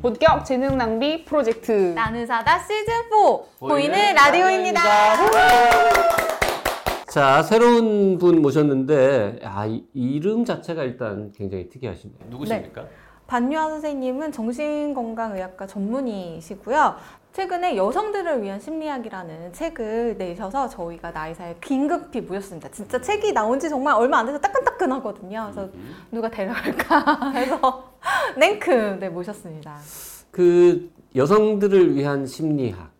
본격 재능 낭비 프로젝트 나는 사다 시즌 4 보이는 보이는 라디오입니다. 자 새로운 분 모셨는데 아 이, 이름 자체가 일단 굉장히 특이하시네요. 누구십니까? 반유아 선생님은 정신건강의학과 전문의시고요. 최근에 여성들을 위한 심리학이라는 책을 내셔서 저희가 나이사에 긴급히 모였습니다. 진짜 책이 나온 지 정말 얼마 안 돼서 따끈따끈하거든요. 그래서 누가 데려갈까 해서 냉큼 네, 모셨습니다. 그 여성들을 위한 심리학.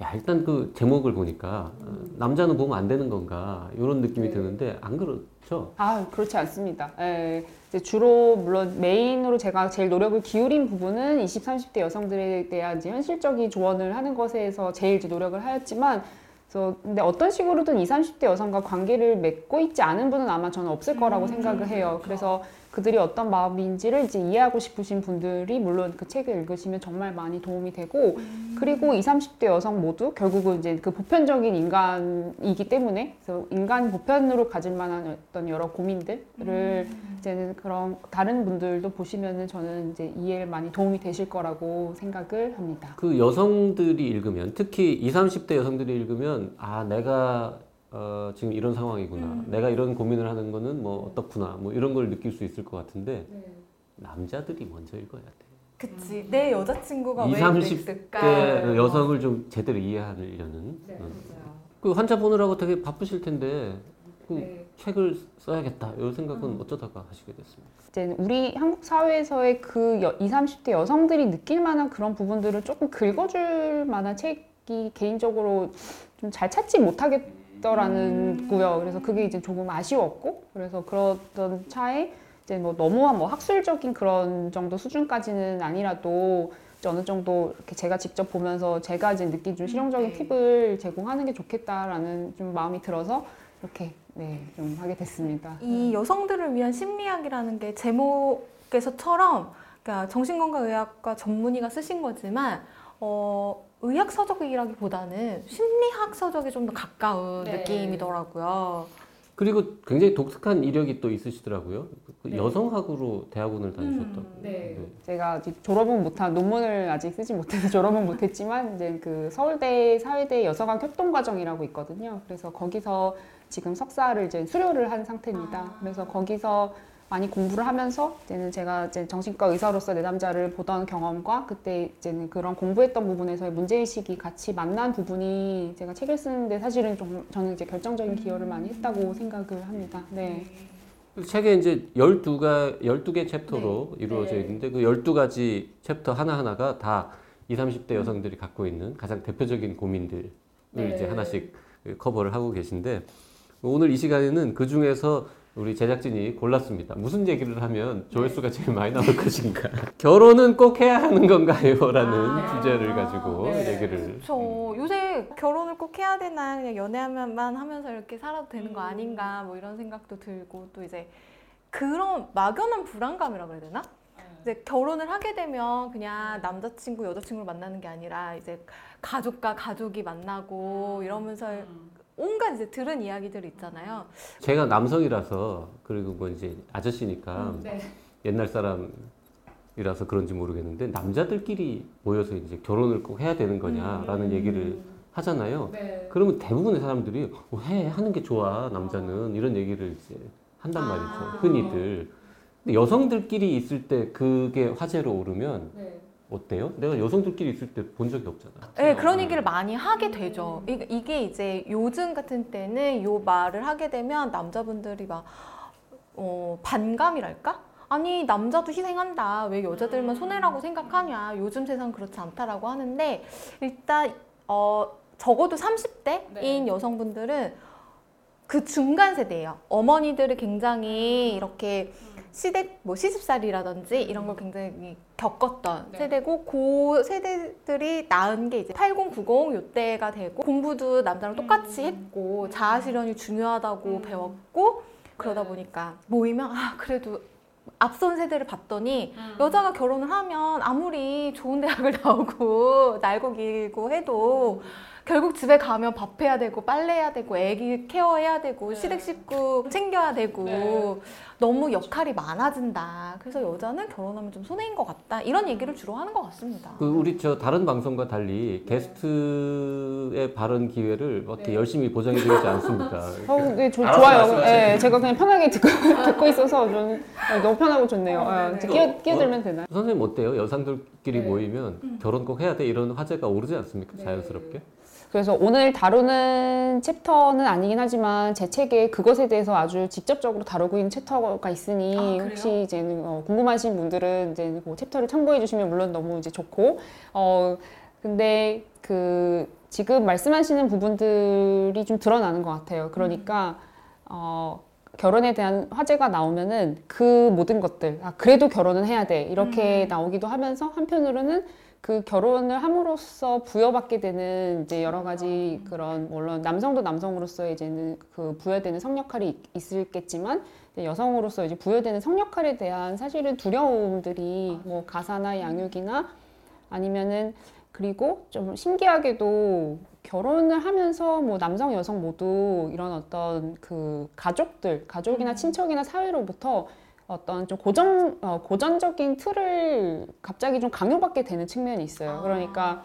야 일단 그 제목을 보니까 어, 남자는 보면 안 되는 건가 이런 느낌이 드는데 안 그렇죠? 아 그렇지 않습니다. 예, 이제 주로 물론 메인으로 제가 제일 노력을 기울인 부분은 20, 30대 여성들에 대한 이제 현실적인 조언을 하는 것에서 제일 노력을 하였지만 그래서 근데 어떤 식으로든 20, 30대 여성과 관계를 맺고 있지 않은 분은 아마 저는 없을 거라고 생각을 해요. 그래서 그들이 어떤 마음인지를 이제 이해하고 싶으신 분들이 물론 그 책을 읽으시면 정말 많이 도움이 되고 그리고 20, 30대 여성 모두 결국은 이제 그 보편적인 인간이기 때문에 그래서 인간 보편으로 가질 만한 어떤 여러 고민들을 이제는 그런 다른 분들도 보시면은 저는 이제 이해를 많이 도움이 되실 거라고 생각을 합니다. 그 여성들이 읽으면 특히 20, 30대 여성들이 읽으면 아 내가 어, 지금 이런 상황이구나. 내가 이런 고민을 하는 거는 뭐 어떻구나. 뭐 이런 걸 느낄 수 있을 것 같은데 남자들이 먼저 읽어야 돼. 그치. 내 여자친구가 20, 왜 30대 그랬을까? 여성을 좀 제대로 이해하려는. 어. 그 환자 보느라고 되게 바쁘실 텐데 그 책을 써야겠다. 이런 생각은 어쩌다가 하시게 됐습니까? 이제 우리 한국 사회에서의 그 여, 20, 30대 여성들이 느낄 만한 그런 부분들을 조금 긁어줄 만한 책이 개인적으로 좀 잘 찾지 못하 겠더라는 고요. 그래서 그게 이제 조금 아쉬웠고, 그래서 그러던 차에 이제 뭐 너무한 뭐 학술적인 그런 정도 수준까지는 아니라도 어느 정도 이렇게 제가 직접 보면서 제가 이제 느낀 좀 실용적인 팁을 제공하는 게 좋겠다라는 좀 마음이 들어서 이렇게 네, 좀 하게 됐습니다. 이 여성들을 위한 심리학이라는 게 제목에서처럼 그러니까 정신건강의학과 전문의가 쓰신 거지만 어, 의학 서적이라기보다는 심리학 서적에 좀 더 가까운 네. 느낌이더라고요. 그리고 굉장히 독특한 이력이 또 있으시더라고요. 그 네. 여성학으로 대학원을 다니셨다고. 네. 제가 아직 졸업은 못한 논문을 아직 쓰지 못해서 졸업은 못했지만 이제 그 서울대 사회대 여성학 협동 과정이라고 있거든요. 그래서 거기서 지금 석사를 이제 수료를 한 상태입니다. 그래서 거기서 많이 공부를 하면서 이제는 제가 이제 정신과 의사로서 내 남자를 보던 경험과 그때 이제는 그런 공부했던 부분에서의 문제의식이 같이 만난 부분이 제가 책을 쓰는데 사실은 좀 저는 이제 결정적인 기여를 많이 했다고 생각을 합니다. 네. 그 책에 이제 12가 12개 챕터로 이루어져 네. 있는데 그 12가지 챕터 하나하나가 다 20, 30대 여성들이 갖고 있는 가장 대표적인 고민들을 네. 이제 하나씩 커버를 하고 계신데 오늘 이 시간에는 그 중에서 우리 제작진이 골랐습니다. 무슨 얘기를 하면 조회수가 제일 많이 나올 것인가? 결혼은 꼭 해야 하는 건가요? 라는 주제를 가지고 얘기를 저 요새 결혼을 꼭 해야 되나 그냥 연애하면만 하면서 이렇게 살아도 되는 거 아닌가 뭐 이런 생각도 들고 또 이제 그런 막연한 불안감이라고 해야 되나? 이제 결혼을 하게 되면 그냥 남자친구 여자친구를 만나는 게 아니라 이제 가족과 가족이 만나고 이러면서 온갖 이제 들은 이야기들 있잖아요. 제가 남성이라서 그리고 뭐 이제 아저씨니까 옛날 사람이라서 그런지 모르겠는데 남자들끼리 모여서 이제 결혼을 꼭 해야 되는 거냐라는 얘기를 하잖아요. 그러면 대부분의 사람들이 어, 해 하는 게 좋아 남자는 이런 얘기를 이제 한단 말이죠 흔히들. 근데 여성들끼리 있을 때 그게 화제로 오르면 어때요? 내가 여성들끼리 있을 때 본 적이 없잖아. 네, 그런 얘기를 많이 하게 되죠. 이- 이게 이제 요즘 같은 때는 요 말을 하게 되면 남자분들이 막, 어, 반감이랄까? 아니, 남자도 희생한다. 왜 여자들만 손해라고 생각하냐. 요즘 세상 그렇지 않다라고 하는데, 일단, 어, 적어도 30대인 여성분들은 그 중간 세대예요. 어머니들이 굉장히 이렇게 시댁 뭐 시집살이라든지 이런 걸 굉장히 겪었던 세대고 그 세대들이 낳은 게 이제 80, 90 요때가 되고 공부도 남자랑 똑같이 했고 자아 실현이 중요하다고 배웠고 그러다 보니까 모이면 아 그래도 앞선 세대를 봤더니 여자가 결혼을 하면 아무리 좋은 대학을 나오고 날고 길고 해도 결국 집에 가면 밥 해야 되고 빨래 해야 되고 애기 케어해야 되고 시댁 식구 챙겨야 되고 너무 역할이 많아진다. 그래서 여자는 결혼하면 좀 손해인 것 같다. 이런 얘기를 주로 하는 것 같습니다. 그 우리 저 다른 방송과 달리 게스트의 발언 기회를 어떻게 열심히 보장해 드리지 않습니까? 어, 네, 조, 알아서 좋아요. 말씀하세요. 예, 제가 그냥 편하게 듣고, 듣고 있어서 좀 어, 너무 편하고 좋네요. 어, 이제 끼어, 끼어들면 되나요? 선생님 어때요? 여성들끼리 네. 모이면 음. 결혼 꼭 해야 돼 이런 화제가 오르지 않습니까? 자연스럽게? 그래서 오늘 다루는 챕터는 아니긴 하지만 제 책에 그것에 대해서 아주 직접적으로 다루고 있는 챕터가 있으니 혹시 이제 어, 궁금하신 분들은 이제 그 챕터를 참고해 주시면 물론 너무 이제 좋고. 어 근데 그 지금 말씀하시는 부분들이 좀 드러나는 것 같아요. 그러니까 어 결혼에 대한 화제가 나오면은 그 모든 것들 아 그래도 결혼은 해야 돼 이렇게 나오기도 하면서 한편으로는 그 결혼을 함으로써 부여받게 되는 이제 여러 가지 그런 물론 남성도 남성으로서 이제는 그 부여되는 성 역할이 있- 있을겠지만 여성으로서 이제 부여되는 성 역할에 대한 사실은 두려움들이 뭐 가사나 양육이나 아니면은 그리고 좀 신기하게도 결혼을 하면서 뭐 남성 여성 모두 이런 어떤 그 가족들 가족이나 친척이나 사회로부터 어떤 좀 고정 어, 고전적인 틀을 갑자기 좀 강요받게 되는 측면이 있어요. 그러니까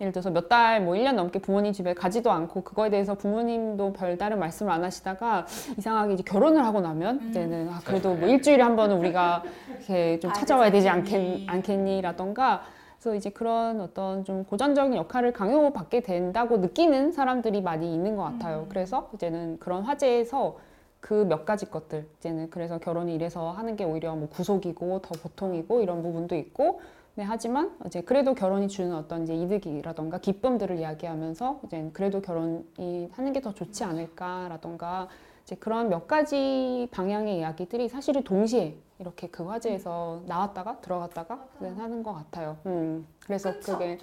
예를 들어서 몇 달 뭐 1년 넘게 부모님 집에 가지도 않고 그거에 대해서 부모님도 별다른 말씀을 안 하시다가 이상하게 이제 결혼을 하고 나면 이제는 아, 그래도 뭐 일주일에 한 번은 우리가 이렇게 좀 찾아와야 되지 않겠, 않겠니라던가. 그래서 이제 그런 어떤 좀 고전적인 역할을 강요받게 된다고 느끼는 사람들이 많이 있는 것 같아요. 그래서 이제는 그런 화제에서 그 몇 가지 것들 이제는 그래서 결혼을 이래서 하는 게 오히려 뭐 구속이고 더 보통이고 이런 부분도 있고. 네, 하지만 이제 그래도 결혼이 주는 어떤 이제 이득이라던가 기쁨들을 이야기하면서 이제 그래도 결혼이 하는 게 더 좋지 않을까라던가 이제 그런 몇 가지 방향의 이야기들이 사실은 동시에 이렇게 그 화제에서 나왔다가 들어갔다가 하는 것 같아요. 음, 그래서 그게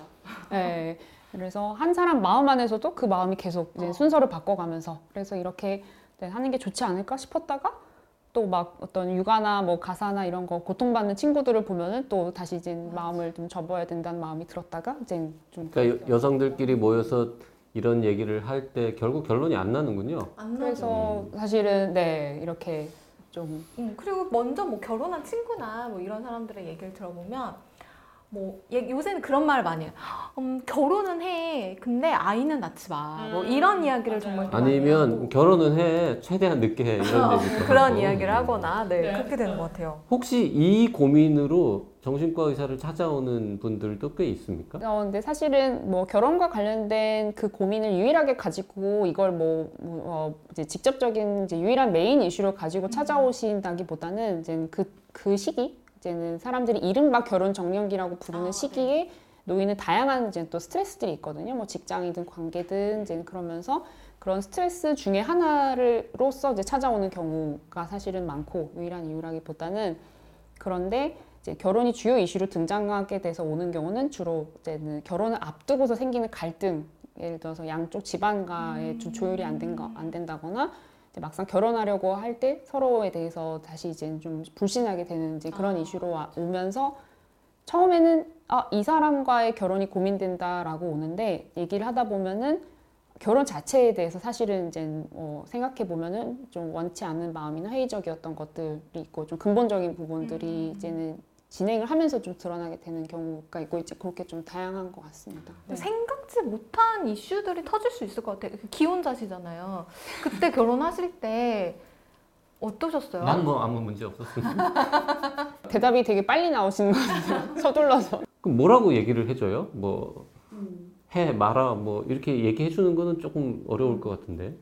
네, 그래서 한 사람 마음 안에서도 그 마음이 계속 이제 순서를 바꿔가면서 그래서 이렇게 네, 하는 게 좋지 않을까 싶었다가 또 막 어떤 육아나 뭐 가사나 이런 거 고통받는 친구들을 보면은 또 다시 이제 마음을 좀 접어야 된다는 마음이 들었다가 이제 좀 그러니까 여, 성들끼리 모여서 이런 얘기를 할 때 결국 결론이 안 나는군요. 안. 그래서 사실은 네 이렇게 좀 음, 그리고 먼저 뭐 결혼한 친구나 뭐 이런 사람들의 얘기를 들어보면 뭐 얘- 요새는 그런 말을 많이 해요. 음, 결혼은 해. 근데 아이는 낳지 마. 뭐 이런 이야기를 정말 또 많이 아니면 하고. 결혼은 해 최대한 늦게 해 이런 그런. 이야기를 하거나 네, 그렇게 되는 것 같아요. 혹시 이 고민으로 정신과 의사를 찾아오는 분들도 꽤 있습니까? 어, 근데 사실은 뭐 결혼과 관련된 그 고민을 유일하게 가지고 이걸 뭐, 뭐, 어, 이제 직접적인 이제 유일한 메인 이슈를 가지고 찾아오신다기보다는 이제 그, 그 시기, 이제는 사람들이 이른바 결혼 정년기라고 부르는 시기에 놓이는 다양한 이제 또 스트레스들이 있거든요. 뭐 직장이든 관계든 이제 그러면서 그런 스트레스 중에 하나로서 이제 찾아오는 경우가 사실은 많고 유일한 이유라기보다는 그런데 이제 결혼이 주요 이슈로 등장하게 돼서 오는 경우는 주로 이제는 결혼을 앞두고서 생기는 갈등, 예를 들어서 양쪽 집안과의 좀 조율이 안, 된 거, 안 된다거나 막상 결혼하려고 할 때 서로에 대해서 다시 이제 좀 불신하게 되는 이제 그런 이슈로 와- 오면서 처음에는 아, 이 사람과의 결혼이 고민된다라고 오는데 얘기를 하다 보면은 결혼 자체에 대해서 사실은 이제 어, 생각해 보면은 좀 원치 않는 마음이나 회의적이었던 것들이 있고 좀 근본적인 부분들이 이제는 진행을 하면서 좀 드러나게 되는 경우가 있고 이제 그렇게 좀 다양한 것 같습니다. 네. 생각지 못한 이슈들이 터질 수 있을 것 같아요. 그 기혼자시잖아요. 그때 결혼하실 때 어떠셨어요? 난 뭐 아무 문제 없었습니다. 대답이 되게 빨리 나오시는 것 같아요. 서둘러서. 그럼 뭐라고 얘기를 해줘요? 뭐 해, 말아, 뭐 이렇게 얘기해 주는 거는 조금 어려울 것 같은데.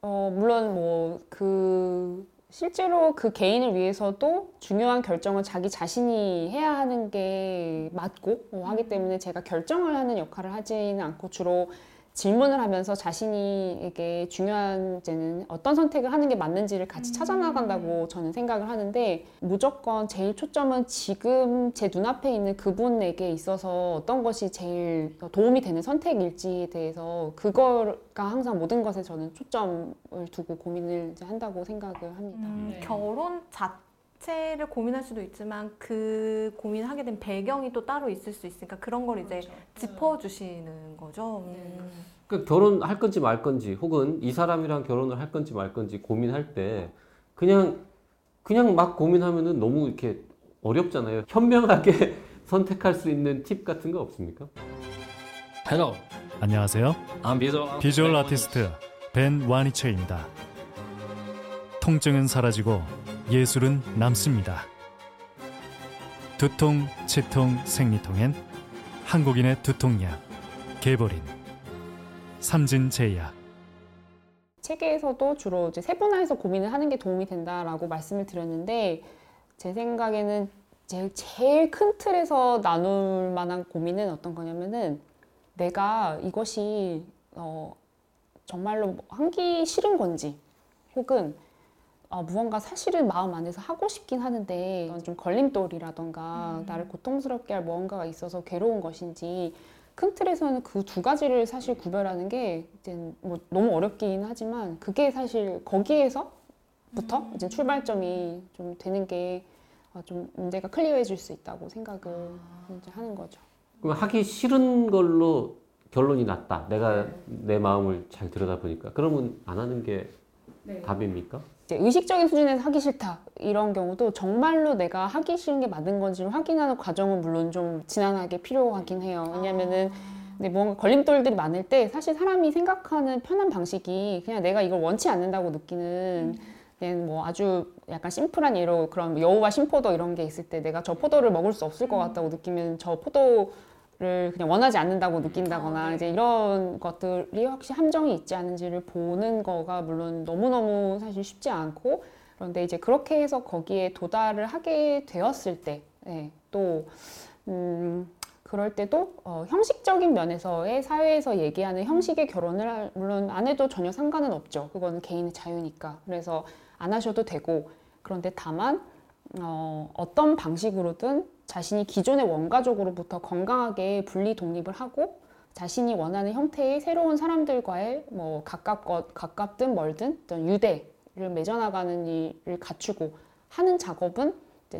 어, 물론 뭐 그 실제로 그 개인을 위해서도 중요한 결정을 자기 자신이 해야 하는 게 맞고 어, 하기 때문에 제가 결정을 하는 역할을 하지는 않고 주로 질문을 하면서 자신이에게 중요한 이제는 어떤 선택을 하는 게 맞는지를 같이 찾아나간다고 저는 생각을 하는데 무조건 제일 초점은 지금 제 눈앞에 있는 그분에게 있어서 어떤 것이 제일 도움이 되는 선택일지에 대해서 그거가 항상 모든 것에 저는 초점을 두고 고민을 이제 한다고 생각을 합니다. 음, 네. 결혼 자체 를 고민할 수도 있지만 그 고민하게 된 배경이 또 따로 있을 수 있으니까 그런 걸 이제 짚어주시는 거죠. 음. 그 결혼할 건지 말 건지 혹은 이 사람이랑 결혼을 할 건지 말 건지 고민할 때 그냥 그냥 막 고민하면은 너무 이렇게 어렵잖아요. 현명하게 선택할 수 있는 팁 같은 거 없습니까? Hello, 안녕하세요. I'm visual, 비주얼 아티스트 벤 와니체입니다. 통증은 사라지고 예술은 남습니다. 두통, 치통, 생리통엔 한국인의 두통약 개보린. 삼진제약 책에서도 주로 이제 세분화해서 고민을 하는 게 도움이 된다라고 말씀을 드렸는데 제 생각에는 제일, 제일 큰 틀에서 나눌 만한 고민은 어떤 거냐면은 내가 이것이 어, 정말로 하기 싫은 건지 혹은 어, 무언가 사실은 마음 안에서 하고 싶긴 하는데 이건 좀 걸림돌이라던가 나를 고통스럽게 할 무언가가 있어서 괴로운 것인지 큰 틀에서는 그 두 가지를 사실 구별하는 게 이제 뭐 너무 어렵긴 하지만 그게 사실 거기에서부터 이제 출발점이 좀 되는 게 어, 좀 문제가 클리어해질 수 있다고 생각을 이제 하는 거죠. 그럼 하기 싫은 걸로 결론이 났다. 내가 내 마음을 잘 들여다 보니까 그러면 안 하는 게 답입니까? 이제 의식적인 수준에서 하기 싫다. 이런 경우도 정말로 내가 하기 싫은 게 맞는 건지를 확인하는 과정은 물론 좀 지난하게 필요하긴 해요. 왜냐면은 근데 뭔가 걸림돌들이 많을 때 사실 사람이 생각하는 편한 방식이 그냥 내가 이걸 원치 않는다고 느끼는 그냥 뭐 아주 약간 심플한 예로 그런 여우와 심포도 이런 게 있을 때 내가 저 포도를 먹을 수 없을 것 같다고 느끼면 저 포도 를 그냥 원하지 않는다고 느낀다거나 이제 이런 것들이 확실히 함정이 있지 않은지를 보는 거가 물론 너무너무 사실 쉽지 않고 그런데 이제 그렇게 해서 거기에 도달을 하게 되었을 때, 네, 또, 음, 그럴 때도 어, 형식적인 면에서의 사회에서 얘기하는 형식의 결혼을 할- 물론 안 해도 전혀 상관은 없죠. 그거는 개인의 자유니까. 그래서 안 하셔도 되고 그런데 다만 어, 어떤 방식으로든 자신이 기존의 원가족으로부터 건강하게 분리 독립을 하고 자신이 원하는 형태의 새로운 사람들과의 뭐 가깝거, 가깝든 멀든 어떤 유대를 맺어나가는 일을 갖추고 하는 작업은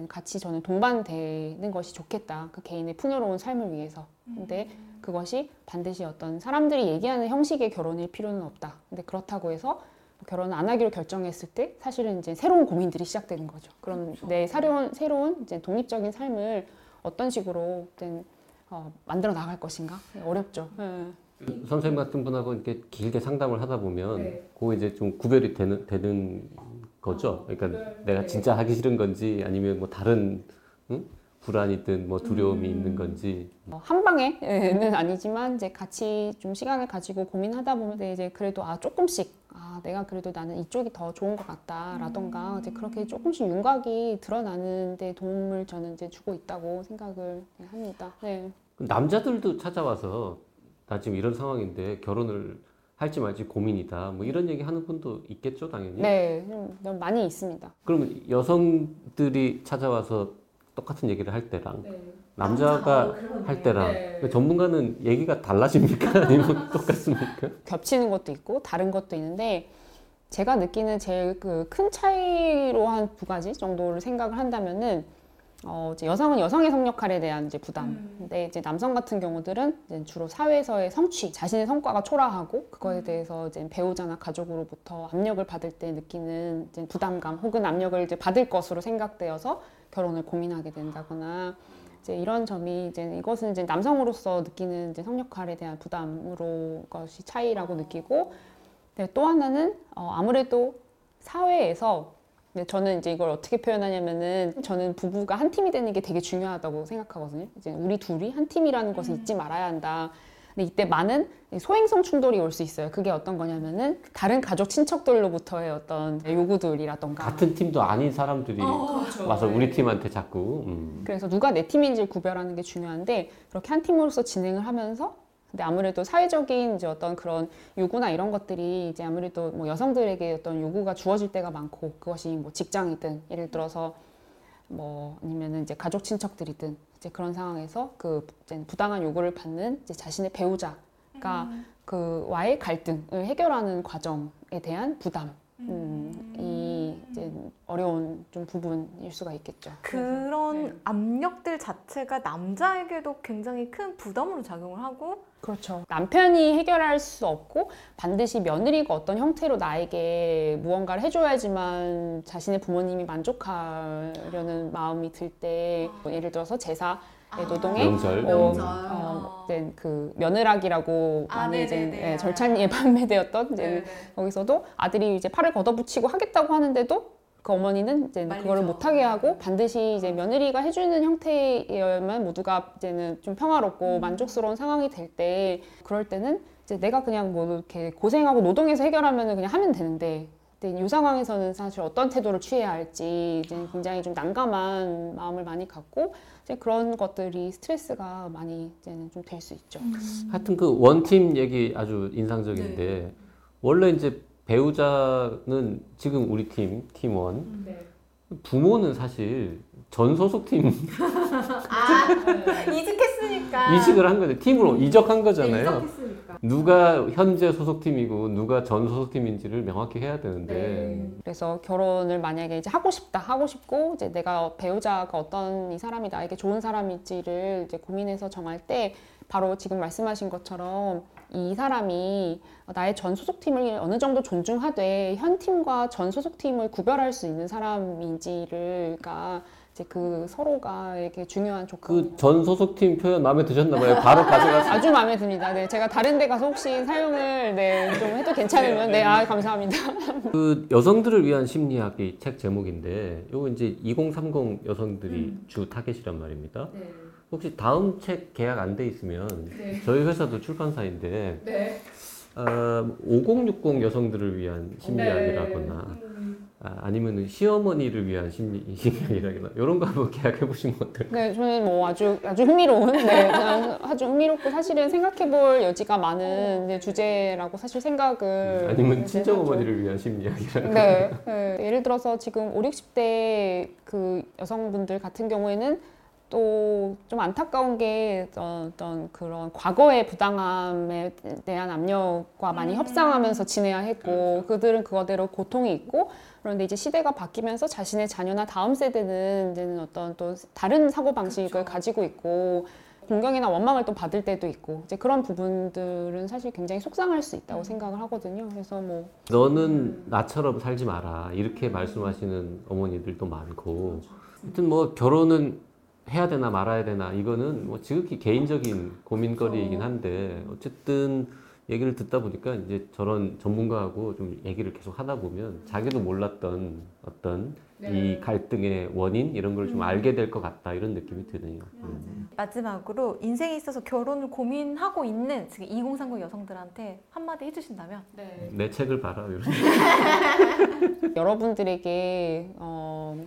같이 저는 동반되는 것이 좋겠다. 그 개인의 풍요로운 삶을 위해서. 근데 그것이 반드시 어떤 사람들이 얘기하는 형식의 결혼일 필요는 없다. 근데 그렇다고 해서 결혼을 안 하기로 결정했을 때 사실은 이제 새로운 고민들이 시작되는 거죠. 그럼 내 새로운 새로운 이제 독립적인 삶을 어떤 식으로 이제 어, 만들어 나갈 것인가 어렵죠. 예. 선생님 같은 분하고 이렇게 길게 상담을 하다 보면 네. 그거 이제 좀 구별이 되는 되는 거죠. 그러니까 내가 진짜 하기 싫은 건지 아니면 뭐 다른 응? 불안이든 뭐 두려움이 있는 건지 어, 한 방에는 아니지만 이제 같이 좀 시간을 가지고 고민하다 보면 이제 그래도 아 조금씩 아 내가 그래도 나는 이쪽이 더 좋은 것 같다라던가 이제 그렇게 조금씩 윤곽이 드러나는데 도움을 저는 이제 주고 있다고 생각을 합니다. 네. 그 남자들도 찾아와서 나 지금 이런 상황인데 결혼을 할지 말지 고민이다. 뭐 이런 얘기 하는 분도 있겠죠, 당연히. 네, 좀 많이 있습니다. 그러면 여성들이 찾아와서 똑같은 얘기를 할 때랑 네. 남자가 할 때랑 그 전문가는 얘기가 달라집니까? 아니면 똑같습니까? 겹치는 것도 있고 다른 것도 있는데 제가 느끼는 제일 그 큰 차이로 한 두 가지 정도를 생각을 한다면은 어 이제 여성은 여성의 성 역할에 대한 이제 부담. 근데 이제 남성 같은 경우들은 이제 주로 사회에서의 성취, 자신의 성과가 초라하고 그거에 대해서 이제 배우자나 가족으로부터 압력을 받을 때 느끼는 이제 부담감 혹은 압력을 이제 받을 것으로 생각되어서 결혼을 고민하게 된다거나 이제 이런 점이 이제 이것은 이제 남성으로서 느끼는 이제 성 역할에 대한 부담으로 것이 차이라고 느끼고 네, 또 하나는 어, 아무래도 사회에서 근데 저는 이제 이걸 어떻게 표현하냐면은 저는 부부가 한 팀이 되는 게 되게 중요하다고 생각하거든요. 이제 우리 둘이 한 팀이라는 것을 잊지 말아야 한다. 근데 이때 많은 소행성 충돌이 올 수 있어요. 그게 어떤 거냐면은 다른 가족 친척들로부터의 어떤 요구들이라던가 같은 팀도 아닌 사람들이 와서 우리 팀한테 자꾸 음. 그래서 누가 내 팀인지를 구별하는 게 중요한데 그렇게 한 팀으로서 진행을 하면서 근데 아무래도 사회적인 이제 어떤 그런 요구나 이런 것들이 이제 아무래도 뭐 여성들에게 어떤 요구가 주어질 때가 많고 그것이 뭐 직장이든 예를 들어서 뭐 아니면은 이제 가족 친척들이든 이제 그런 상황에서 그 부당한 요구를 받는 자신의 배우자가 그와의 갈등을 해결하는 과정에 대한 부담. 음, 이 이제 어려운 좀 부분일 수가 있겠죠. 그런 네. 압력들 자체가 남자에게도 굉장히 큰 부담으로 작용을 하고 그렇죠. 남편이 해결할 수 없고 반드시 며느리가 어떤 형태로 나에게 무언가를 해줘야지만 자신의 부모님이 만족하려는 마음이 들 때 예를 들어서 제사 노동에 명절. 어, 명절. 어, 이제 그 며느락이라고 아, 많이 이제 네네네. 예, 절찬리에 판매되었던 이제 네네. 거기서도 아들이 이제 팔을 걷어붙이고 하겠다고 하는데도 그 어머니는 이제 말리죠. 그거를 못하게 하고 반드시 이제 며느리가 해주는 형태여야만 모두가 이제는 좀 평화롭고 만족스러운 상황이 될 때 그럴 때는 이제 내가 그냥 뭐 이렇게 고생하고 노동해서 해결하면은 그냥 하면 되는데 근데 이 상황에서는 사실 어떤 태도를 취해야 할지 이제 굉장히 좀 난감한 마음을 많이 갖고 이제 그런 것들이 스트레스가 많이 이제는 좀 될 수 있죠. 하여튼 그 원팀 얘기 아주 인상적인데 원래 이제 배우자는 지금 우리 팀 팀원. 부모는 사실 전 소속팀. 이직했으니까. 이직을 한 거죠. 팀으로 이적한 네, 거잖아요. 이직했으니까 누가 현재 소속팀이고 누가 전 소속팀인지를 명확히 해야 되는데 네. 그래서 결혼을 만약에 이제 하고 싶다 하고 싶고 이제 내가 배우자가 어떤 이 사람이 나에게 좋은 사람일지를 이제 고민해서 정할 때 바로 지금 말씀하신 것처럼 이 사람이 나의 전 소속팀을 어느 정도 존중하되 현 팀과 전 소속팀을 구별할 수 있는 사람인지를 가 이제 그 서로가 이렇게 중요한 조건. 그 전 소속팀 표현 마음에 드셨나 봐요. 바로 가져가서 아주 마음에 듭니다. 네, 제가 다른 데 가서 혹시 사용을 네, 좀 해도 괜찮으면 네, 아 감사합니다. 그 여성들을 위한 심리학 이 책 제목인데 요거 이제 2030 여성들이 주 타겟이란 말입니다. 혹시 다음 책 계약 안 돼 있으면 저희 회사도 출판사인데 어, 5060 여성들을 위한 심리학이라거나 아, 아니면 시어머니를 위한 심리 심리학이라거나 이런 거 한번 계약해 보시면 어떨까요? 네, 저는 뭐 아주 아주 흥미로운, 네, 그냥 아주 흥미롭고 사실은 생각해 볼 여지가 많은 이제 주제라고 사실 생각을 아니면 이제 친정. 어머니를 위한 심리학이라거나 네, 네. 예를 들어서 지금 5, 60대 그 여성분들 같은 경우에는 또좀 안타까운 게 어떤 그런 과거의 부당함에 대한 압력과 많이 협상하면서 지내야 했고 그들은 그거대로 고통이 있고 그런데 이제 시대가 바뀌면서 자신의 자녀나 다음 세대는 이제는 어떤 또 다른 사고 방식을 가지고 있고 공경이나 원망을 또 받을 때도 있고 이제 그런 부분들은 사실 굉장히 속상할 수 있다고 생각을 하거든요. 그래서 뭐 너는 나처럼 살지 마라. 이렇게 말씀하시는 어머니들도 많고. 하여튼 뭐 결혼은 해야 되나 말아야 되나 이거는 뭐 지극히 개인적인 고민거리이긴 한데 어쨌든 얘기를 듣다 보니까 이제 저런 전문가하고 좀 얘기를 계속 하다 보면 자기도 몰랐던 어떤 이 갈등의 원인 이런 걸 좀 알게 될 것 같다 이런 느낌이 드네요. 음. 마지막으로 인생에 있어서 결혼을 고민하고 있는 지금 2030 여성들한테 한마디 해주신다면 내 책을 봐라 이런. 여러분들에게 어,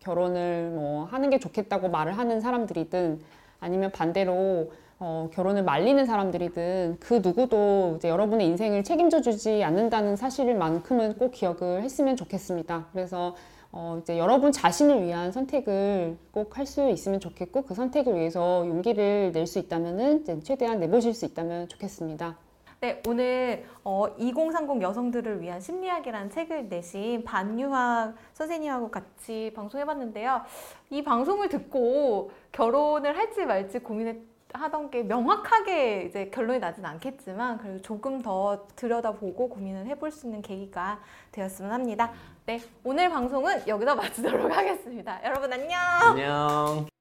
결혼을 뭐 하는 게 좋겠다고 말을 하는 사람들이든 아니면 반대로 어, 결혼을 말리는 사람들이든 그 누구도 이제 여러분의 인생을 책임져 주지 않는다는 사실만큼은 꼭 기억을 했으면 좋겠습니다. 그래서 어, 이제 여러분 자신을 위한 선택을 꼭 할 수 있으면 좋겠고 그 선택을 위해서 용기를 낼 수 있다면은 이제 최대한 내보실 수 있다면 좋겠습니다. 네, 오늘 어, 2030 여성들을 위한 심리학이라는 책을 내신 반유학 선생님하고 같이 방송해봤는데요. 이 방송을 듣고 결혼을 할지 말지 고민 하던 게 명확하게 이제 결론이 나진 않겠지만 그래도 조금 더 들여다보고 고민을 해볼 수 있는 계기가 되었으면 합니다. 네, 오늘 방송은 여기서 마치도록 하겠습니다. 여러분 안녕! 안녕.